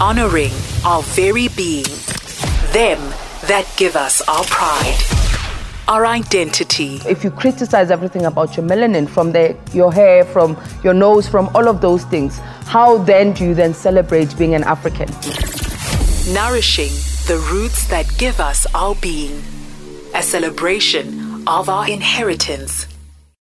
honoring our very being, them that give us our pride, our identity. If you criticize everything about your melanin, from the, your hair, from your nose, from all of those things, how then do you then celebrate being an African? Nourishing the roots that give us our being, a celebration of our inheritance